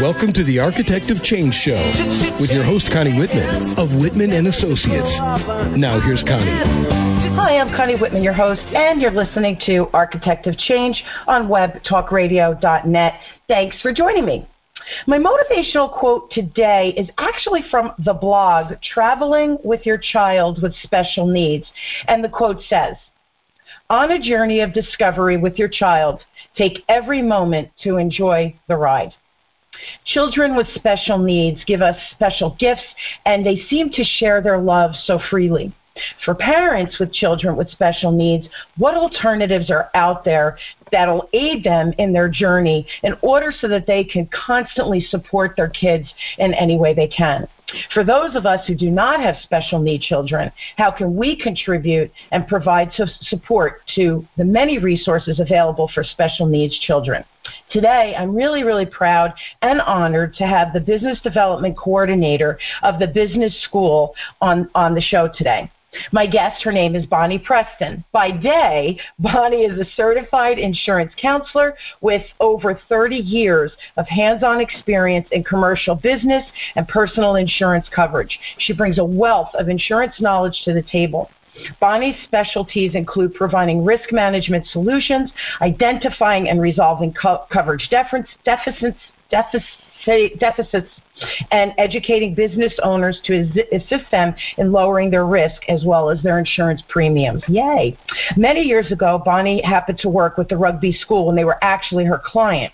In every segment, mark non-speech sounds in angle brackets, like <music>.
Welcome to the Architect of Change Show with your host Connie Whitman of Whitman and Associates. Now here's Connie. Hi, I'm Connie Whitman, your host, and you're listening to Architect of Change on webtalkradio.net. Thanks for joining me. My motivational quote today is actually from the blog Traveling with Your Child with Special Needs. And the quote says, On a journey of discovery with your child, take every moment to enjoy the ride. Children with special needs give us special gifts, and they seem to share their love so freely. For parents with children with special needs, what alternatives are out there that'll aid them in their journey in order so that they can constantly support their kids in any way they can? For those of us who do not have special need children, how can we contribute and provide support to the many resources available for special needs children? Today, I'm really, really proud and honored to have the business development coordinator of the business school on, on the show today. My guest, her name is Bonnie Preston. By day, Bonnie is a certified insurance counselor with over 30 years of hands on experience in commercial business and personal insurance coverage. She brings a wealth of insurance knowledge to the table. Bonnie's specialties include providing risk management solutions, identifying and resolving co- coverage deficits, deficits deficits and educating business owners to assist them in lowering their risk as well as their insurance premiums. Yay. Many years ago, Bonnie happened to work with the rugby school and they were actually her client.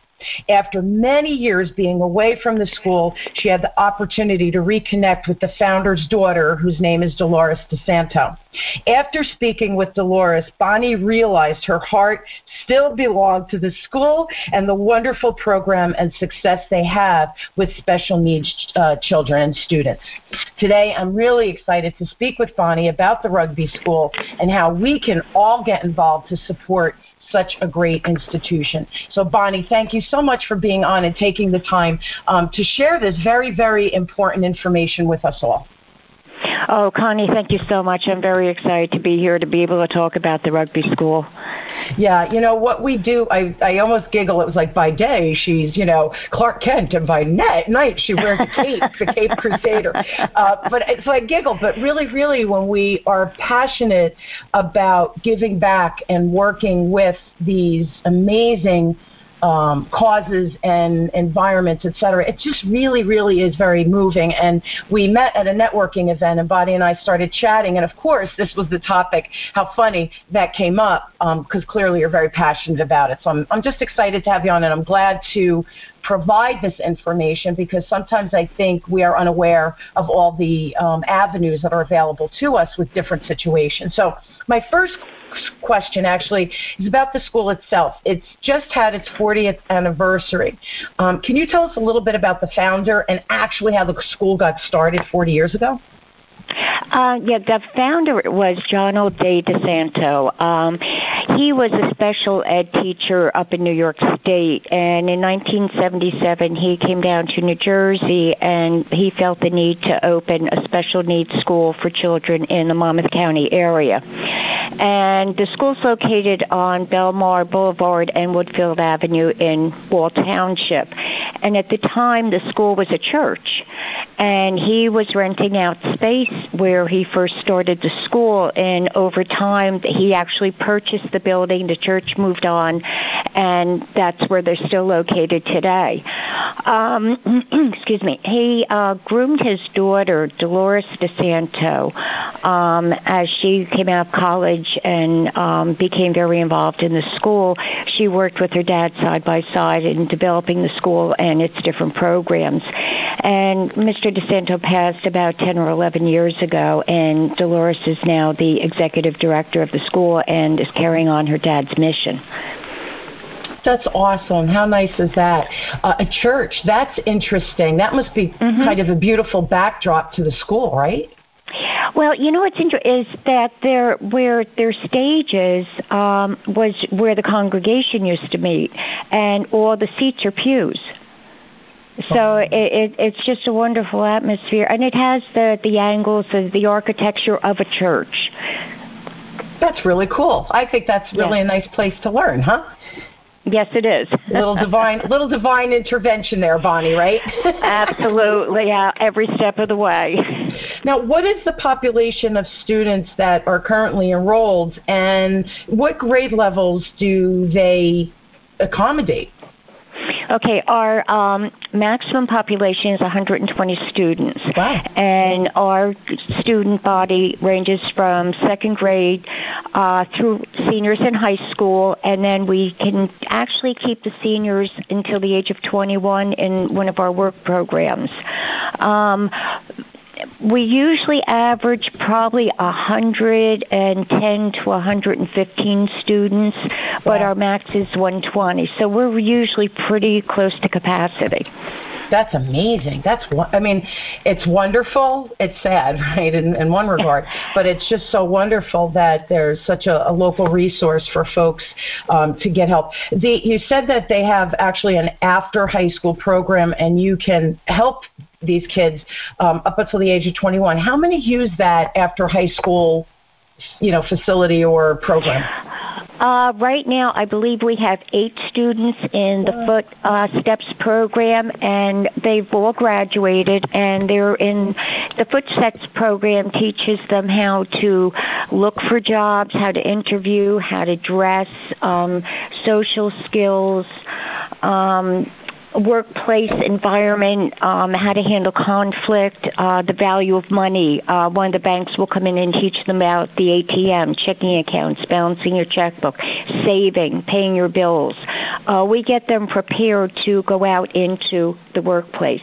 After many years being away from the school, she had the opportunity to reconnect with the founder's daughter, whose name is Dolores DeSanto. After speaking with Dolores, Bonnie realized her heart still belonged to the school and the wonderful program and success they have with special needs uh, children and students. Today, I'm really excited to speak with Bonnie about the rugby school and how we can all get involved to support such a great institution. So, Bonnie, thank you so much for being on and taking the time um, to share this very, very important information with us all. Oh, Connie, thank you so much. I'm very excited to be here to be able to talk about the rugby school. Yeah, you know what we do. I I almost giggle. It was like by day she's you know Clark Kent, and by night night she wears a cape, <laughs> the Cape Crusader. Uh, but so I giggle. But really, really, when we are passionate about giving back and working with these amazing um, causes and environments, et cetera. It just really, really is very moving. And we met at a networking event, and Bonnie and I started chatting. And of course, this was the topic. How funny that came up, because um, clearly you're very passionate about it. So I'm, I'm just excited to have you on, and I'm glad to provide this information because sometimes I think we are unaware of all the um, avenues that are available to us with different situations. So my first question actually is about the school itself. It's just had its 40th anniversary. Um, can you tell us a little bit about the founder and actually how the school got started 40 years ago? Uh, yeah, the founder was John O'Day DeSanto. Um, he was a special ed teacher up in New York State, and in 1977 he came down to New Jersey and he felt the need to open a special needs school for children in the Monmouth County area. And the school's located on Belmar Boulevard and Woodfield Avenue in Wall Township. And at the time, the school was a church, and he was renting out space where he first started the school, and over time he actually purchased the building. The church moved on, and that's where they're still located today. Um, <clears throat> excuse me. He uh, groomed his daughter, Dolores DeSanto, um, as she came out of college and um, became very involved in the school. She worked with her dad side by side in developing the school and its different programs. And Mr. DeSanto passed about 10 or 11 years years ago, and Dolores is now the executive director of the school and is carrying on her dad's mission. That's awesome. How nice is that? Uh, a church, that's interesting. That must be mm-hmm. kind of a beautiful backdrop to the school, right? Well, you know what's interesting is that there, where their stages um, was where the congregation used to meet, and all the seats are pews. So it, it, it's just a wonderful atmosphere, and it has the the angles of the architecture of a church. That's really cool. I think that's really a nice place to learn, huh? Yes, it is. little divine, <laughs> little divine intervention there, Bonnie. Right? <laughs> Absolutely. Yeah, every step of the way. Now, what is the population of students that are currently enrolled, and what grade levels do they accommodate? Okay, our um, maximum population is 120 students. Wow. And our student body ranges from second grade uh, through seniors in high school, and then we can actually keep the seniors until the age of 21 in one of our work programs. Um, we usually average probably 110 to 115 students, but our max is 120. So we're usually pretty close to capacity. That's amazing. That's I mean, it's wonderful. It's sad, <laughs> right? In, in one regard, <laughs> but it's just so wonderful that there's such a, a local resource for folks um, to get help. The, you said that they have actually an after high school program, and you can help these kids um, up until the age of 21. How many use that after high school, you know, facility or program? Uh, right now, I believe we have eight students in the Foot uh, Steps program, and they've all graduated. And they're in the Foot Steps program teaches them how to look for jobs, how to interview, how to dress, um, social skills. Um, workplace environment, um, how to handle conflict, uh, the value of money. Uh, one of the banks will come in and teach them about the ATM, checking accounts, balancing your checkbook, saving, paying your bills. Uh, we get them prepared to go out into the workplace.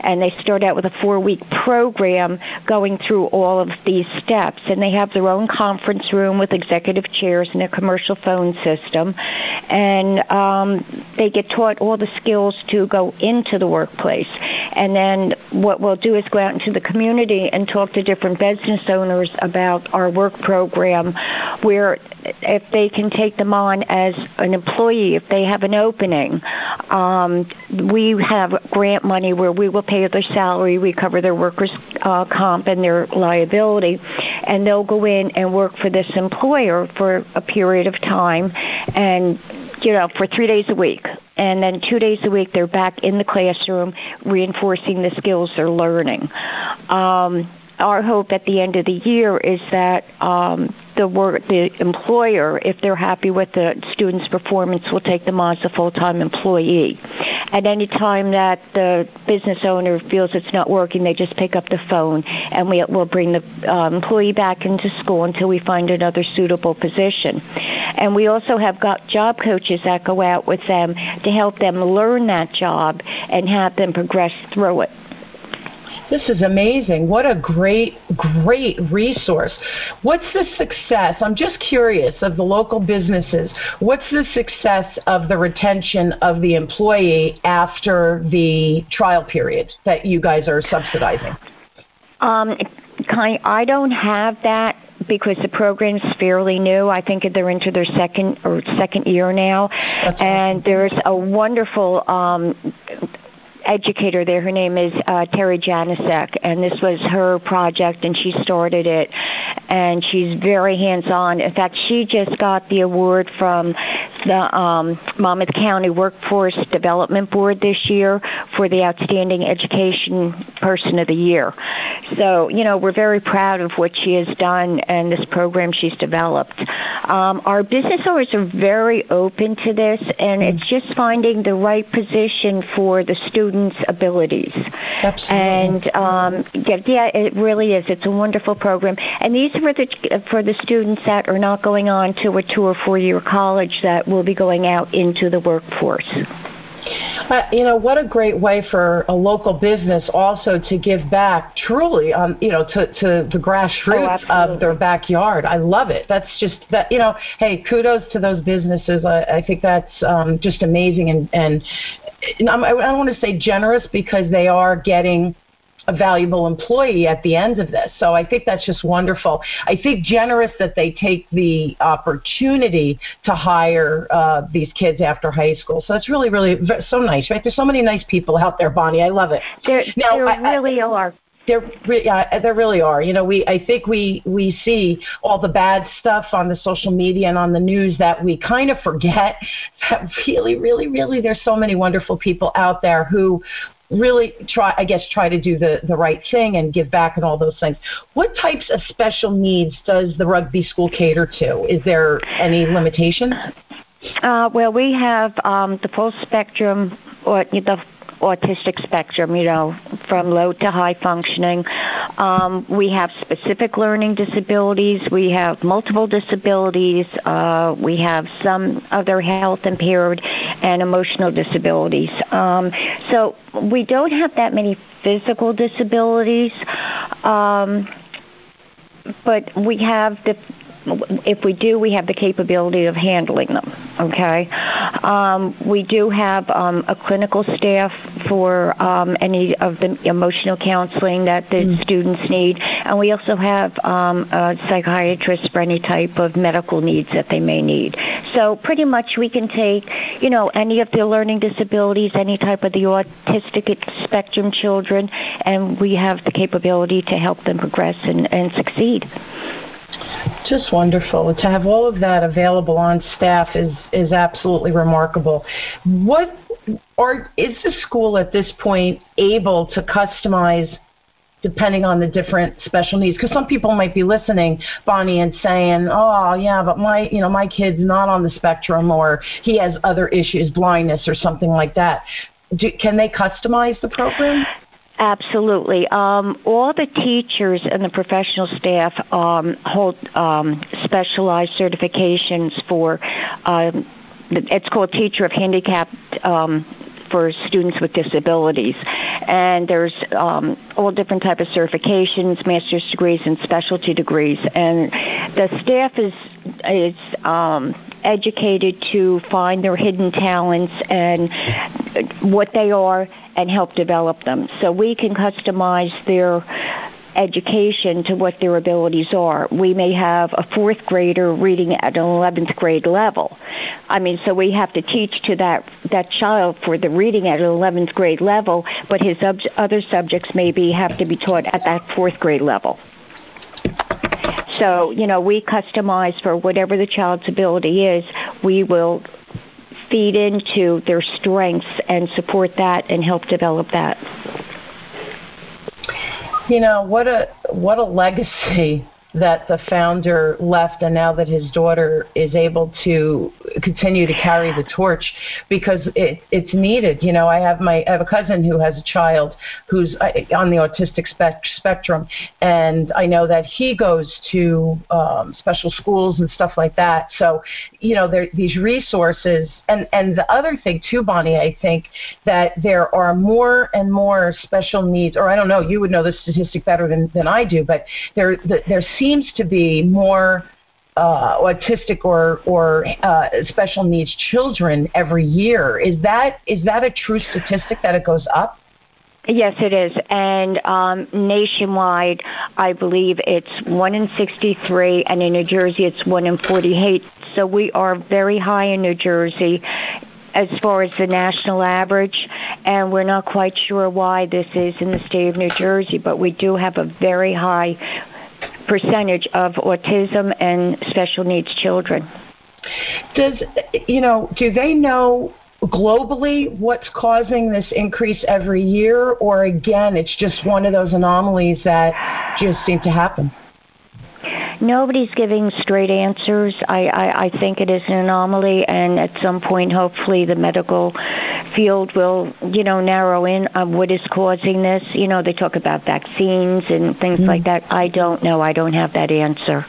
And they start out with a four week program going through all of these steps. And they have their own conference room with executive chairs and a commercial phone system. And um, they get taught all the skills to go into the workplace. And then what we'll do is go out into the community and talk to different business owners about our work program where if they can take them on as an employee, if they have an opening, um, we have grant money where we will pay their salary, we cover their workers' uh, comp and their liability, and they'll go in and work for this employer for a period of time and you know, for three days a week. And then two days a week, they're back in the classroom reinforcing the skills they're learning. Um, our hope at the end of the year is that um, the work, the employer, if they're happy with the student's performance, will take them on as a full-time employee. At any time that the business owner feels it's not working, they just pick up the phone, and we will bring the uh, employee back into school until we find another suitable position. And we also have got job coaches that go out with them to help them learn that job and have them progress through it. This is amazing. What a great, great resource. What's the success? I'm just curious of the local businesses. What's the success of the retention of the employee after the trial period that you guys are subsidizing? Um, I don't have that because the program's fairly new. I think they're into their second or second year now, That's and awesome. there's a wonderful um, educator there. Her name is uh, Terry Janisek, and this was her project, and she started it. And she's very hands-on. In fact, she just got the award from the um, Monmouth County Workforce Development Board this year for the Outstanding Education Person of the Year. So, you know, we're very proud of what she has done and this program she's developed. Um, our business owners are very open to this, and it's just finding the right position for the students' abilities. Absolutely. And um, yeah, yeah, it really is. It's a wonderful program, and these are for the for the students that are not going on to a two or four year college that will be going out into the workforce. Uh, you know what a great way for a local business also to give back truly on you know to, to the grassroots Oh, of their backyard i love it that's just that you know hey kudos to those businesses i, I think that's um, just amazing and and i don't want to say generous because they are getting a valuable employee at the end of this. So I think that's just wonderful. I think generous that they take the opportunity to hire uh, these kids after high school. So it's really, really so nice, right? There's so many nice people out there, Bonnie. I love it. There, Now, there I- I- really are. There, uh, there really are. You know, we I think we we see all the bad stuff on the social media and on the news that we kind of forget <laughs> that really, really, really, there's so many wonderful people out there who really try I guess try to do the the right thing and give back and all those things. What types of special needs does the rugby school cater to? Is there any limitations? Uh, well, we have um, the full spectrum or the autistic spectrum, you know, from low to high functioning. Um, we have specific learning disabilities. We have multiple disabilities. Uh, we have some other health impaired and emotional disabilities. Um, so we don't have that many physical disabilities. Um, but we have the if we do, we have the capability of handling them. Okay, um, we do have um, a clinical staff for um, any of the emotional counseling that the mm. students need, and we also have um, a psychiatrist for any type of medical needs that they may need. So pretty much we can take, you know, any of the learning disabilities, any type of the autistic spectrum children, and we have the capability to help them progress and, and succeed. Just wonderful. To have all of that available on staff is, is absolutely remarkable. What or is the school at this point able to customize depending on the different special needs because some people might be listening bonnie and saying oh yeah but my you know my kid's not on the spectrum or he has other issues blindness or something like that Do, can they customize the program Absolutely. Um, all the teachers and the professional staff um, hold um, specialized certifications for. Um, it's called Teacher of Handicapped um, for students with disabilities. And there's um, all different type of certifications, master's degrees and specialty degrees. And the staff is is um, educated to find their hidden talents and what they are and help develop them. So we can customize their education to what their abilities are. We may have a fourth grader reading at an 11th grade level. I mean, so we have to teach to that, that child for the reading at an 11th grade level, but his other subjects maybe have to be taught at that fourth grade level. So, you know, we customize for whatever the child's ability is. We will feed into their strengths and support that and help develop that. You know, what a what a legacy that the founder left and now that his daughter is able to continue to carry the torch because it, it's needed. You know i have my i have a cousin who has a child who's uh, on the autistic spec- spectrum and i know that he goes to um, special schools and stuff like that. So you know there these resources and and the other thing too bonnie i think that there are more and more special needs or i don't know you would know the statistic better than, than i do but there the, there seems to be more uh, autistic or or uh, special needs children every year. Is that is that a true statistic that it goes up? Yes, it is. And um, nationwide, I believe it's 1 in 63, and in New Jersey, it's 1 in 48. So we are very high in New Jersey as far as the national average, and we're not quite sure why this is in the state of New Jersey, but we do have a very high percentage of autism and special needs children. Does you know? Do they know globally what's causing this increase every year, or again, it's just one of those anomalies that just seem to happen? Nobody's giving straight answers. I, I, I think it is an anomaly, and at some point, hopefully, the medical field will, you know, narrow in on what is causing this. You know, they talk about vaccines and things mm-hmm. like that. I don't know. I don't have that answer.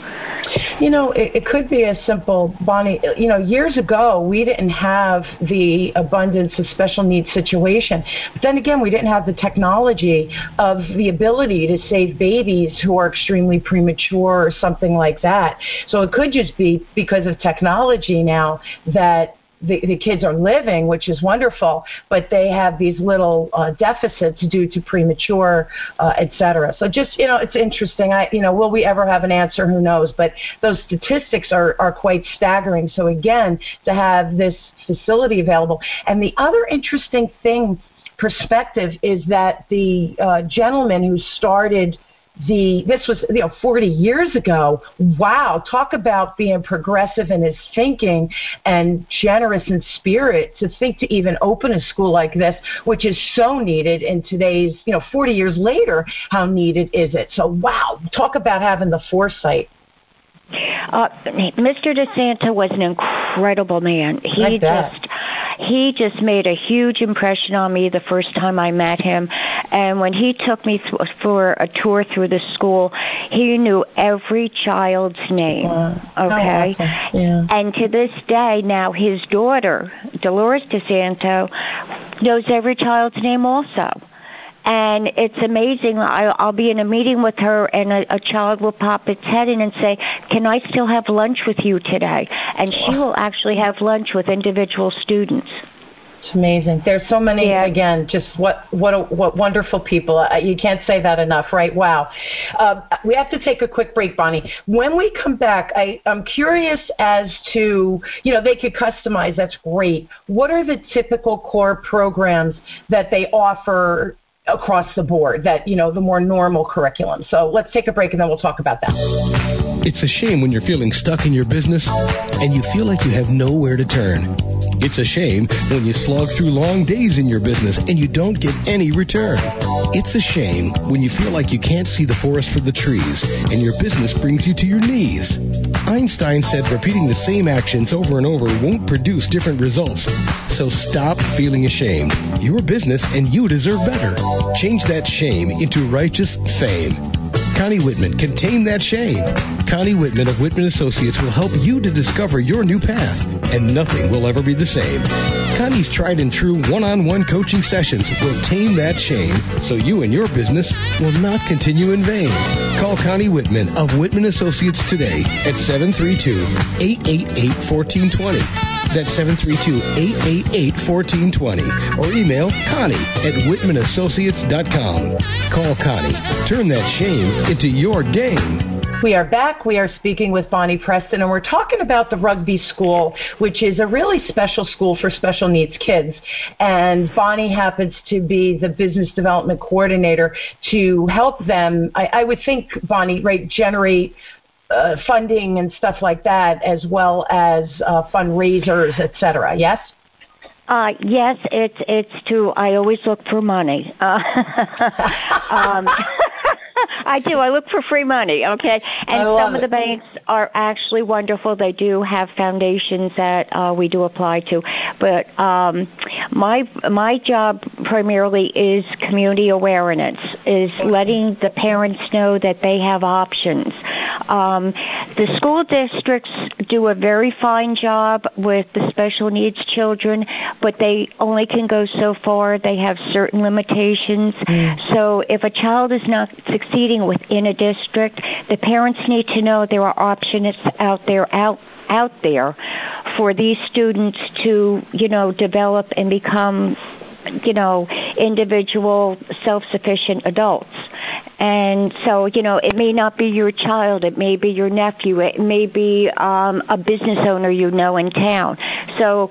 You know, it, it could be as simple, Bonnie. You know, years ago we didn't have the abundance of special needs situation. But then again, we didn't have the technology of the ability to save babies who are extremely premature or something like that. So it could just be because of technology now that the, the kids are living, which is wonderful, but they have these little uh, deficits due to premature, uh, et cetera. So just, you know, it's interesting. I, you know, will we ever have an answer? Who knows? But those statistics are, are quite staggering. So again, to have this facility available. And the other interesting thing perspective is that the uh, gentleman who started the this was you know 40 years ago. Wow talk about being progressive in his thinking and generous in spirit to think to even open a school like this which is so needed in today's you know 40 years later how needed is it? So wow talk about having the foresight uh, Mr. DeSanto was an incredible man. He just he just made a huge impression on me the first time I met him. And when he took me th- for a tour through the school, he knew every child's name. Wow. Okay. Awesome. Yeah. And to this day, now his daughter, Dolores DeSanto, knows every child's name also and it's amazing. I, I'll be in a meeting with her, and a, a child will pop its head in and say, "Can I still have lunch with you today?" And she will actually have lunch with individual students. It's amazing. There's so many. Yeah. Again, just what what a, what wonderful people. Uh, you can't say that enough, right? Wow. Uh, we have to take a quick break, Bonnie. When we come back, I, I'm curious as to you know they could customize. That's great. What are the typical core programs that they offer across the board that you know the more normal curriculum. So let's take a break and then we'll talk about that it's a shame when you're feeling stuck in your business and you feel like you have nowhere to turn it's a shame when you slog through long days in your business and you don't get any return. It's a shame when you feel like you can't see the forest for the trees and your business brings you to your knees. Einstein said repeating the same actions over and over won't produce different results. So stop feeling ashamed. Your business and you deserve better. Change that shame into righteous fame. Connie Whitman can tame that shame. Connie Whitman of Whitman Associates will help you to discover your new path, and nothing will ever be the same. Connie's tried and true one on one coaching sessions will tame that shame so you and your business will not continue in vain. Call Connie Whitman of Whitman Associates today at 732 888 1420. That's 732-888-1420. Or email Connie at whitmanassociates.com. Call Connie. Turn that shame into your game. We are back. We are speaking with Bonnie Preston, and we're talking about the rugby school, which is a really special school for special needs kids. And Bonnie happens to be the business development coordinator to help them. I, I would think, Bonnie, right, generate uh, funding and stuff like that, as well as uh, fundraisers, et cetera. Yes. Uh, yes, it's it's to. I always look for money. Uh, <laughs> um, <laughs> <laughs> I do. I look for free money. Okay, and some of the banks are actually wonderful. They do have foundations that uh, we do apply to. But um, my my job primarily is community awareness, is letting the parents know that they have options. Um, the school districts do a very fine job with the special needs children, but they only can go so far. They have certain limitations. Mm. So if a child is not succeeding within a district, the parents need to know there are options out there out out there for these students to, you know, develop and become you know, individual self-sufficient adults. And so, you know, it may not be your child, it may be your nephew, it may be um, a business owner you know in town. So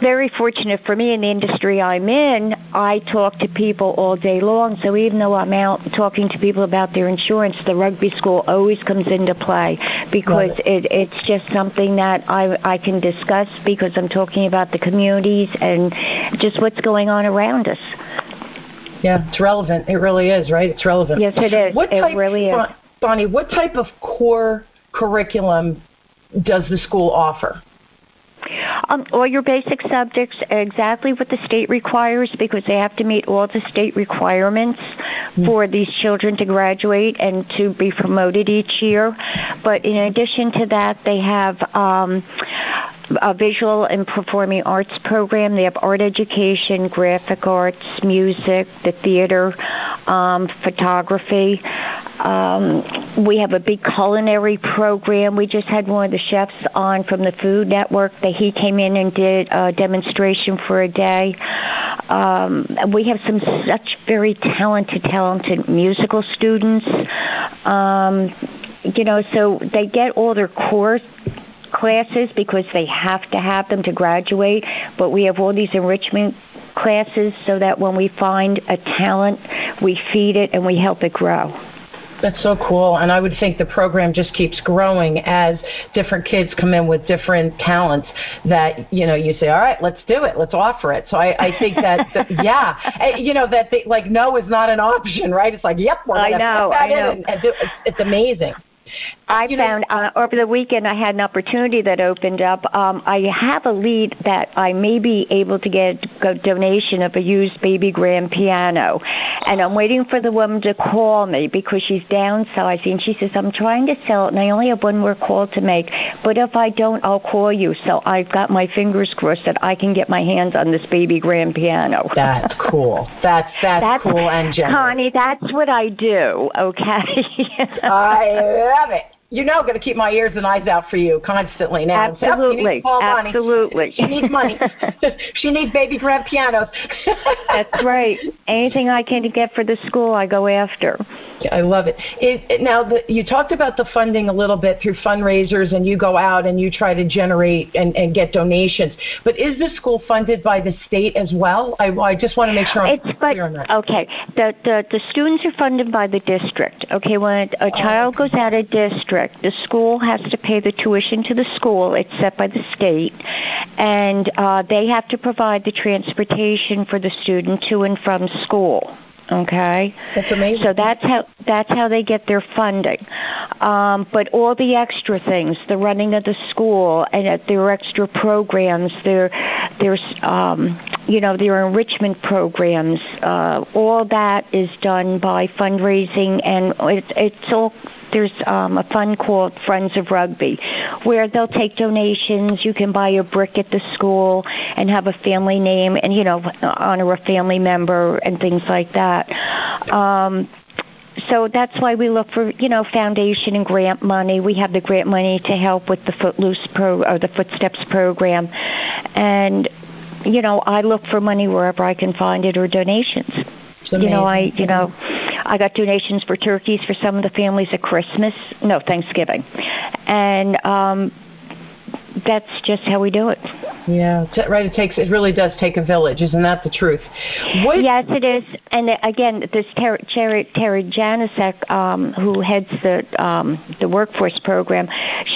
very fortunate for me in the industry I'm in, I talk to people all day long. So even though I'm out talking to people about their insurance, the rugby school always comes into play because it. it, it's just something that I, I can discuss because I'm talking about the communities and just what's going on around us. Yeah, it's relevant. It really is, right? It's relevant. Yes, it is. What it type, really is. Bonnie, what type of core curriculum does the school offer? Um, all your basic subjects, are exactly what the state requires, because they have to meet all the state requirements mm-hmm. for these children to graduate and to be promoted each year. But in addition to that, they have um, a visual and performing arts program. They have art education, graphic arts, music, the theater, um, photography. Um, we have a big culinary program. We just had one of the chefs on from the Food Network that he came in and did a demonstration for a day. Um, we have some such very talented, talented musical students. Um, you know, so they get all their core classes because they have to have them to graduate, but we have all these enrichment classes so that when we find a talent, we feed it and we help it grow. That's so cool. And I would think the program just keeps growing as different kids come in with different talents that, you know, you say, all right, let's do it. Let's offer it. So I, I think that, <laughs> the, yeah, you know, that they, like no is not an option, right? It's like, yep, we're going to put that I know. in and, and do, it's, it's amazing. I you found uh, over the weekend I had an opportunity that opened up. Um, I have a lead that I may be able to get a donation of a used baby grand piano, and I'm waiting for the woman to call me because she's downsizing. She says I'm trying to sell it, and I only have one more call to make. But if I don't, I'll call you. So I've got my fingers crossed that I can get my hands on this baby grand piano. That's <laughs> cool. That's that's, that's cool and generous. Connie, that's what I do. Okay. <laughs> I love it you know, going to keep my ears and eyes out for you constantly now. Oh, absolutely, so, absolutely. She needs money. <laughs> she needs baby grand pianos. <laughs> That's right. Anything I can get for the school, I go after. Yeah, I love it. it, it now, the, you talked about the funding a little bit through fundraisers, and you go out and you try to generate and, and get donations. But is the school funded by the state as well? I, I just want to make sure I'm it's, clear but, on that. Okay, the, the the students are funded by the district. Okay, when a, a child oh, okay. goes out of district, the school has to pay the tuition to the school. It's set by the state, and uh, they have to provide the transportation for the student to and from school. Okay, that's amazing. So that's how that's how they get their funding. Um, but all the extra things, the running of the school and uh, their extra programs, their there's um, you know their enrichment programs, uh, all that is done by fundraising, and it, it's all there's um, a fund called Friends of Rugby, where they'll take donations. You can buy a brick at the school and have a family name, and you know honor a family member and things like that. Um, so that's why we look for you know foundation and grant money. We have the grant money to help with the Footloose pro or the Footsteps program, and you know I look for money wherever I can find it or donations. You know, I you know, I got donations for turkeys for some of the families at Christmas, no Thanksgiving, and um, that's just how we do it. Yeah, right. It takes. It really does take a village, isn't that the truth? What yes, it is. And again, this Terry, Terry, Terry Janicek, um, who heads the um, the workforce program,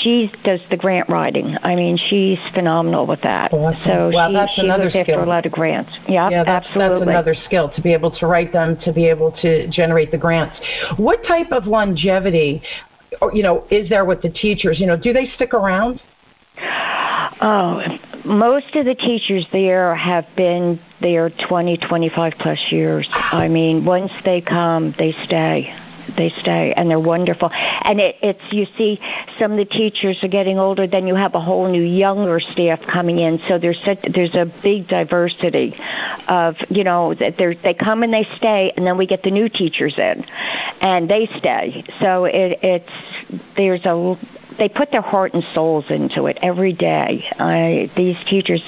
she does the grant writing. I mean, she's phenomenal with that. Awesome. So well, she, that's she another skill. after a lot of grants. Yeah, yeah that's, absolutely. That's another skill to be able to write them, to be able to generate the grants. What type of longevity, you know, is there with the teachers? You know, do they stick around? Oh, most of the teachers there have been there 20, 25 plus years. I mean, once they come, they stay. They stay, and they're wonderful. And it, it's you see, some of the teachers are getting older. Then you have a whole new younger staff coming in. So there's such, there's a big diversity of you know that they come and they stay, and then we get the new teachers in, and they stay. So it, it's there's a they put their heart and souls into it every day. I, these teachers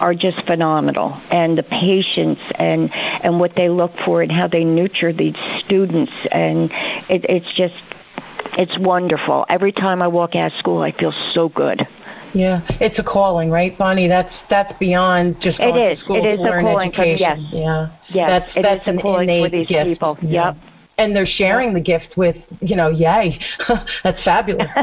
are just phenomenal and the patience and and what they look for and how they nurture these students and it, it's just it's wonderful every time i walk out of school i feel so good yeah, it's a calling, right, Bonnie? That's that's beyond just going it is. to school it is to learn a calling education. For, yes. Yeah, yes, that's that's an a calling for these gift. people. Yeah. Yep and they're sharing the gift with you know yay. <laughs> That's fabulous. <laughs>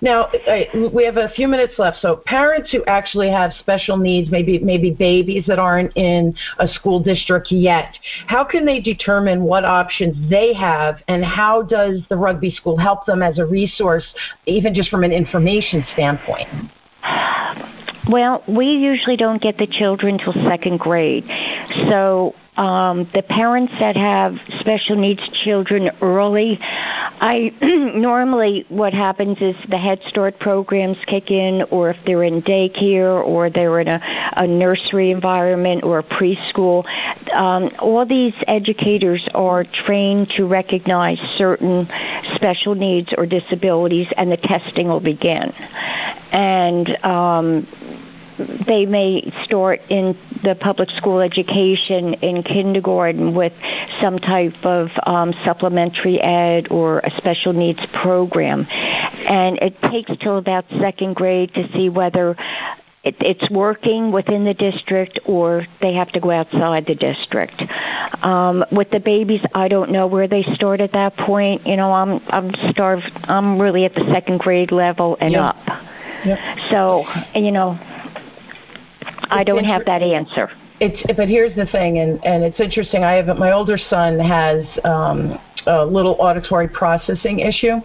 Now uh, we have a few minutes left so parents who actually have special needs maybe maybe babies that aren't in a school district yet how can they determine what options they have and how does the rugby school help them as a resource even just from an information standpoint? Well, we usually don't get the children till second grade. So um, the parents that have special needs children early, I <clears throat> normally what happens is the Head Start programs kick in, or if they're in daycare, or they're in a, a nursery environment or a preschool. Um, all these educators are trained to recognize certain special needs or disabilities, and the testing will begin. And um, they may start in the public school education in kindergarten with some type of um, supplementary ed or a special needs program. And it takes till about second grade to see whether it, it's working within the district or they have to go outside the district. Um, with the babies, I don't know where they start at that point. You know, I'm I'm starved. I'm really at the second grade level and Yep. up. Yep. So, you know, I don't have that answer. It's but here's the thing, and and it's interesting. I have my older son has um, a little auditory processing issue,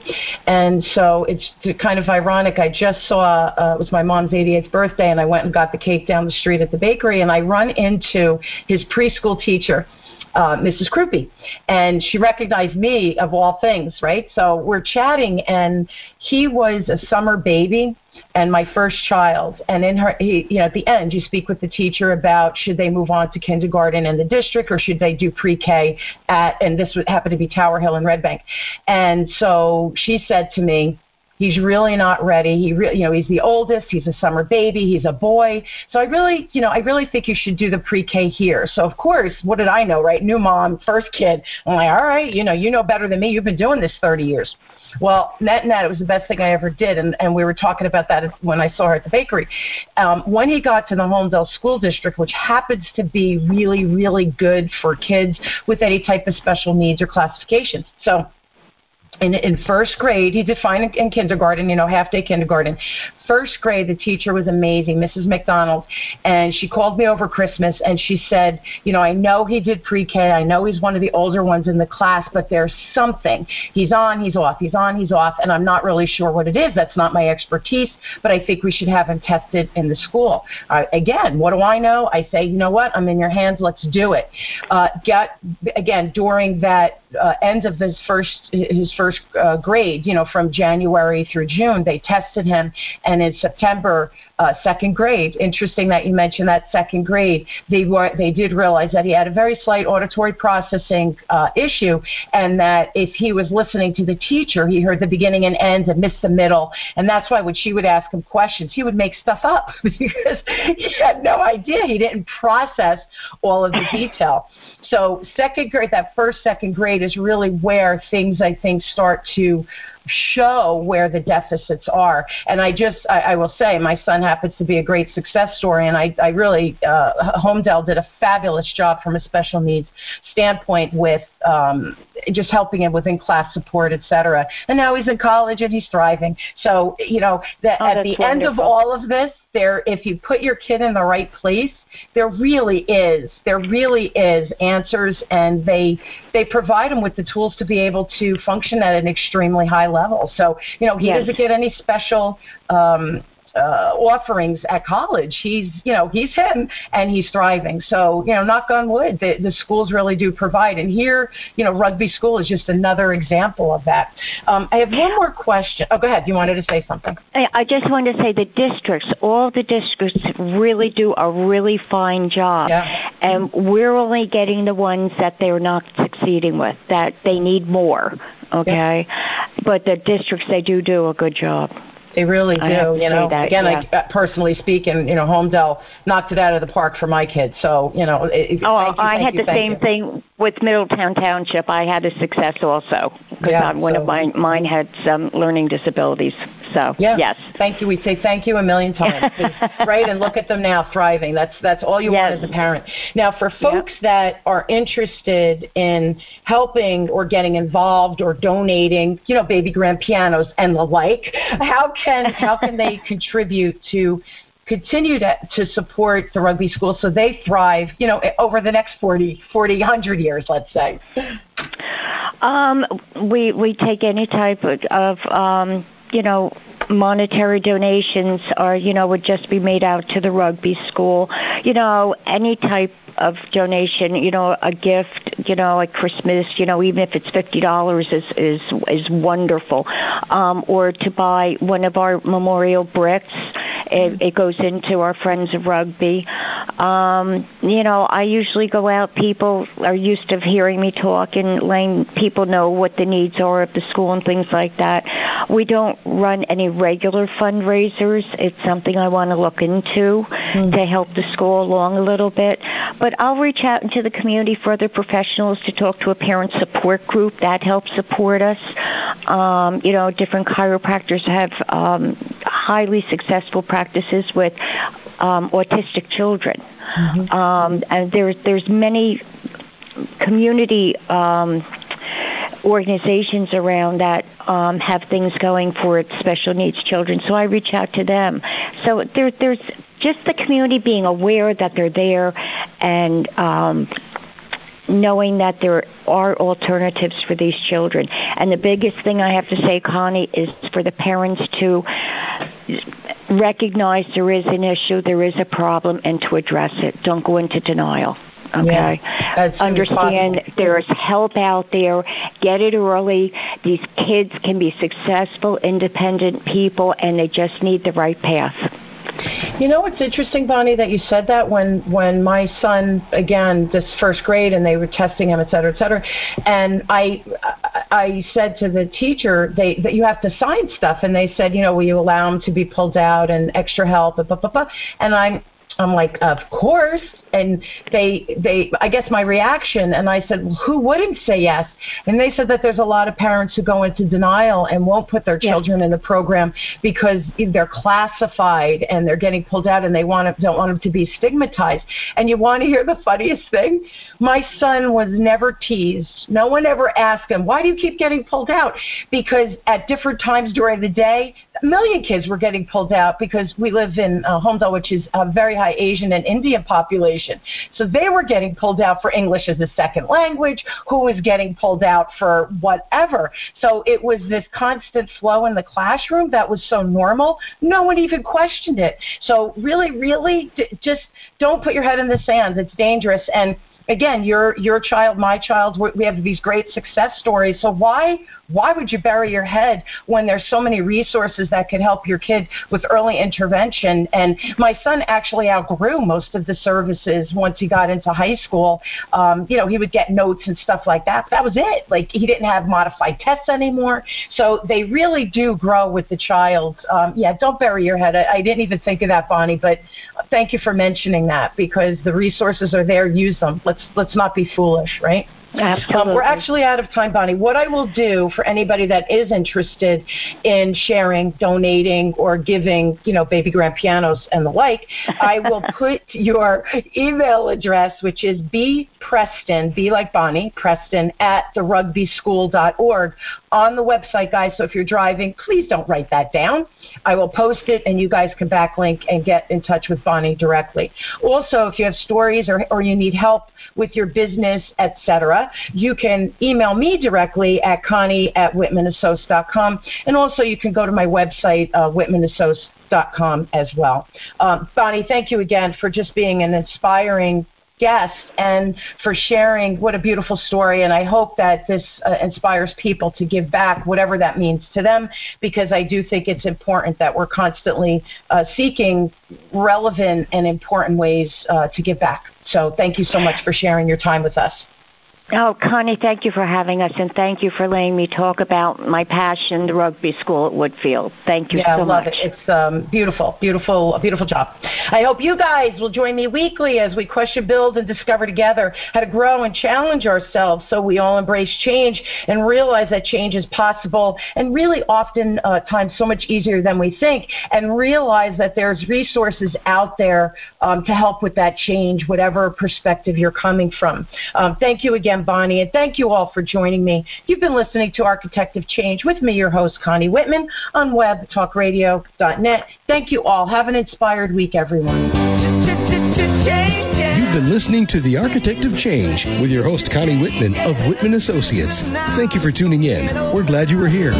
and so it's kind of ironic. I just saw uh, it was my mom's 88th birthday, and I went and got the cake down the street at the bakery, and I run into his preschool teacher. Uh, Mrs. Krupe, and she recognized me of all things, right? So we're chatting, and he was a summer baby and my first child. And in her, he, you know, at the end, you speak with the teacher about should they move on to kindergarten in the district or should they do pre-K at, and this would happen to be Tower Hill and Red Bank. And so she said to me, He's really not ready. He, re- you know, he's the oldest. He's a summer baby. He's a boy. So I really, you know, I really think you should do the pre-K here. So of course, what did I know, right? New mom, first kid. I'm like, all right, you know, you know better than me. You've been doing this 30 years. Well, net net, it was the best thing I ever did, and, and we were talking about that when I saw her at the bakery. Um, when he got to the Holmdel School District, which happens to be really, really good for kids with any type of special needs or classifications. So in, in first grade, he did fine in, in kindergarten, you know, half day kindergarten. First grade, the teacher was amazing, Mrs. McDonald, and she called me over Christmas and she said, you know, I know he did pre-K, I know he's one of the older ones in the class, but there's something. He's on, he's off, he's on, he's off, and I'm not really sure what it is. That's not my expertise, but I think we should have him tested in the school. Uh, again, what do I know? I say, you know what? I'm in your hands. Let's do it. Uh, get again during that uh, end of his first his first uh, grade, you know, from January through June, they tested him, and in September, uh, second grade. Interesting that you mentioned that second grade. They were they did realize that he had a very slight auditory processing uh, issue, and that if he was listening to the teacher, he heard the beginning and end and missed the middle, and that's why when she would ask him questions, he would make stuff up <laughs> because he had no idea. He didn't process all of the detail. So second grade, that first second grade is really where things I think start to show where the deficits are. And I just, I, I will say, my son happens to be a great success story, and I, I really, uh, Holmdel did a fabulous job from a special needs standpoint with um, just helping him with in-class support, et cetera. And now he's in college and he's thriving. So, you know, that Oh, at the end of all of this, there, if you put your kid in the right place, there really is, there really is answers, and they they provide them with the tools to be able to function at an extremely high level. So, you know, he Yes. doesn't get any special. Um, uh, offerings at college. He's, you know, he's him and he's thriving. So, you know, knock on wood, the, the schools really do provide. And here, you know, rugby school is just another example of that. Um, I have one more question. Oh, go ahead. You wanted to say something. I I just wanted to say the districts, all the districts really do a really fine job. Yeah. And we're only getting the ones that they're not succeeding with, that they need more. Okay? But the districts, they do do a good job. They really do. I have to you know, that, again, yeah. I, uh, personally speaking, you know, Holmdel knocked it out of the park for my kids. So, you know, it, Oh, you, I had you, the same you. thing with Middletown Township. I had a success also because Yeah, one so- of mine mine had some learning disabilities. So Yeah. yes, Thank you. We say thank you a million <laughs> times, right? And look at them now thriving. That's that's all you Yes. want as a parent. Now, for folks that are interested in helping or getting involved or donating, you know, baby grand pianos and the like, how can how can they <laughs> contribute to continue to, to support the rugby school so they thrive, you know, over the next 40, 40, 100 years, let's say. Um, we we take any type of, of um, you know monetary donations or you know would just be made out to the rugby school. You know any type of donation. You know a gift. You know at Christmas. You know even if it's fifty dollars is is is wonderful. Um, or to buy one of our memorial bricks. It, it goes into our friends of rugby. Um, you know, I usually go out. People are used to hearing me talk and letting people know what the needs are of the school and things like that. We don't run any regular fundraisers. It's something I want to look into to help the school along a little bit. But I'll reach out into the community for other professionals to talk to a parent support group that helps support us. Um, you know, different chiropractors have um, highly successful practices with um, autistic children. Mm-hmm. Um, and there's there's many community um, organizations around that um, have things going for special needs children. So I reach out to them. So there, there's just the community being aware that they're there and um, knowing that there are alternatives for these children. And the biggest thing I have to say, Connie, is for the parents to recognize there is an issue, there is a problem, and to address it. Don't go into denial. Okay. Yeah, Understand there's help out there. Get it early. These kids can be successful, independent people, and they just need the right path. You know what's interesting, Bonnie, that you said that when when my son again this first grade and they were testing him, et cetera, et cetera, and I I said to the teacher they that you have to sign stuff, and they said you know will you allow him to be pulled out and extra help, blah, blah, blah, blah. and I'm I'm like, of course. And they, they, I guess my reaction, and I said, well, who wouldn't say yes? And they said that there's a lot of parents who go into denial and won't put their children yeah. in the program because they're classified and they're getting pulled out and they want to, don't want them to be stigmatized. And you want to hear the funniest thing? My son was never teased. No one ever asked him, why do you keep getting pulled out? Because at different times during the day, a million kids were getting pulled out because we live in uh, Holmdel, which is a very high Asian and Indian population. So they were getting pulled out for English as a second language, who was getting pulled out for whatever. So it was this constant flow in the classroom that was so normal. No one even questioned it. So really, really, d- just don't put your head in the sand. It's dangerous. And again, your your child, my child, we have these great success stories. So why why would you bury your head when there's so many resources that could help your kid with early intervention? And my son actually outgrew most of the services once he got into high school. Um, you know, he would get notes and stuff like that. That was it. Like he didn't have modified tests anymore. So they really do grow with the child. Um, yeah, don't bury your head. I, I didn't even think of that, Bonnie, but thank you for mentioning that because the resources are there. Use them. Let's let's not be foolish, right? Absolutely. Um, we're actually out of time, Bonnie. What I will do for anybody that is interested in sharing, donating, or giving, you know, baby grand pianos and the like, I will <laughs> put your email address, which is b preston, b like Bonnie, preston at therugbyschool.org on the website, guys. So if you're driving, please don't write that down. I will post it, and you guys can backlink and get in touch with Bonnie directly. Also, if you have stories or, or you need help with your business, etc you can email me directly at connie at whitmanassociates.com. And also you can go to my website, uh, whitmanassociates.com as well. Um, Bonnie, thank you again for just being an inspiring guest and for sharing what a beautiful story. And I hope that this uh, inspires people to give back, whatever that means to them, because I do think it's important that we're constantly uh, seeking relevant and important ways uh, to give back. So thank you so much for sharing your time with us. Oh, Connie, thank you for having us, and thank you for letting me talk about my passion, the rugby school at Woodfield. Thank you yeah, so much. Yeah, I love it. It's um, beautiful, beautiful, a beautiful job. I hope you guys will join me weekly as we question, build, and discover together how to grow and challenge ourselves so we all embrace change and realize that change is possible and really often uh, times so much easier than we think and realize that there's resources out there um, to help with that change, whatever perspective you're coming from. Um, thank you again again, Bonnie, and thank you all for joining me. You've been listening to Architect of Change with me, your host, Connie Whitman, on webtalkradio.net. Thank you all. Have an inspired week, everyone. You've been listening to The Architect of Change with your host, Connie Whitman of Whitman Associates. Thank you for tuning in. We're glad you were here.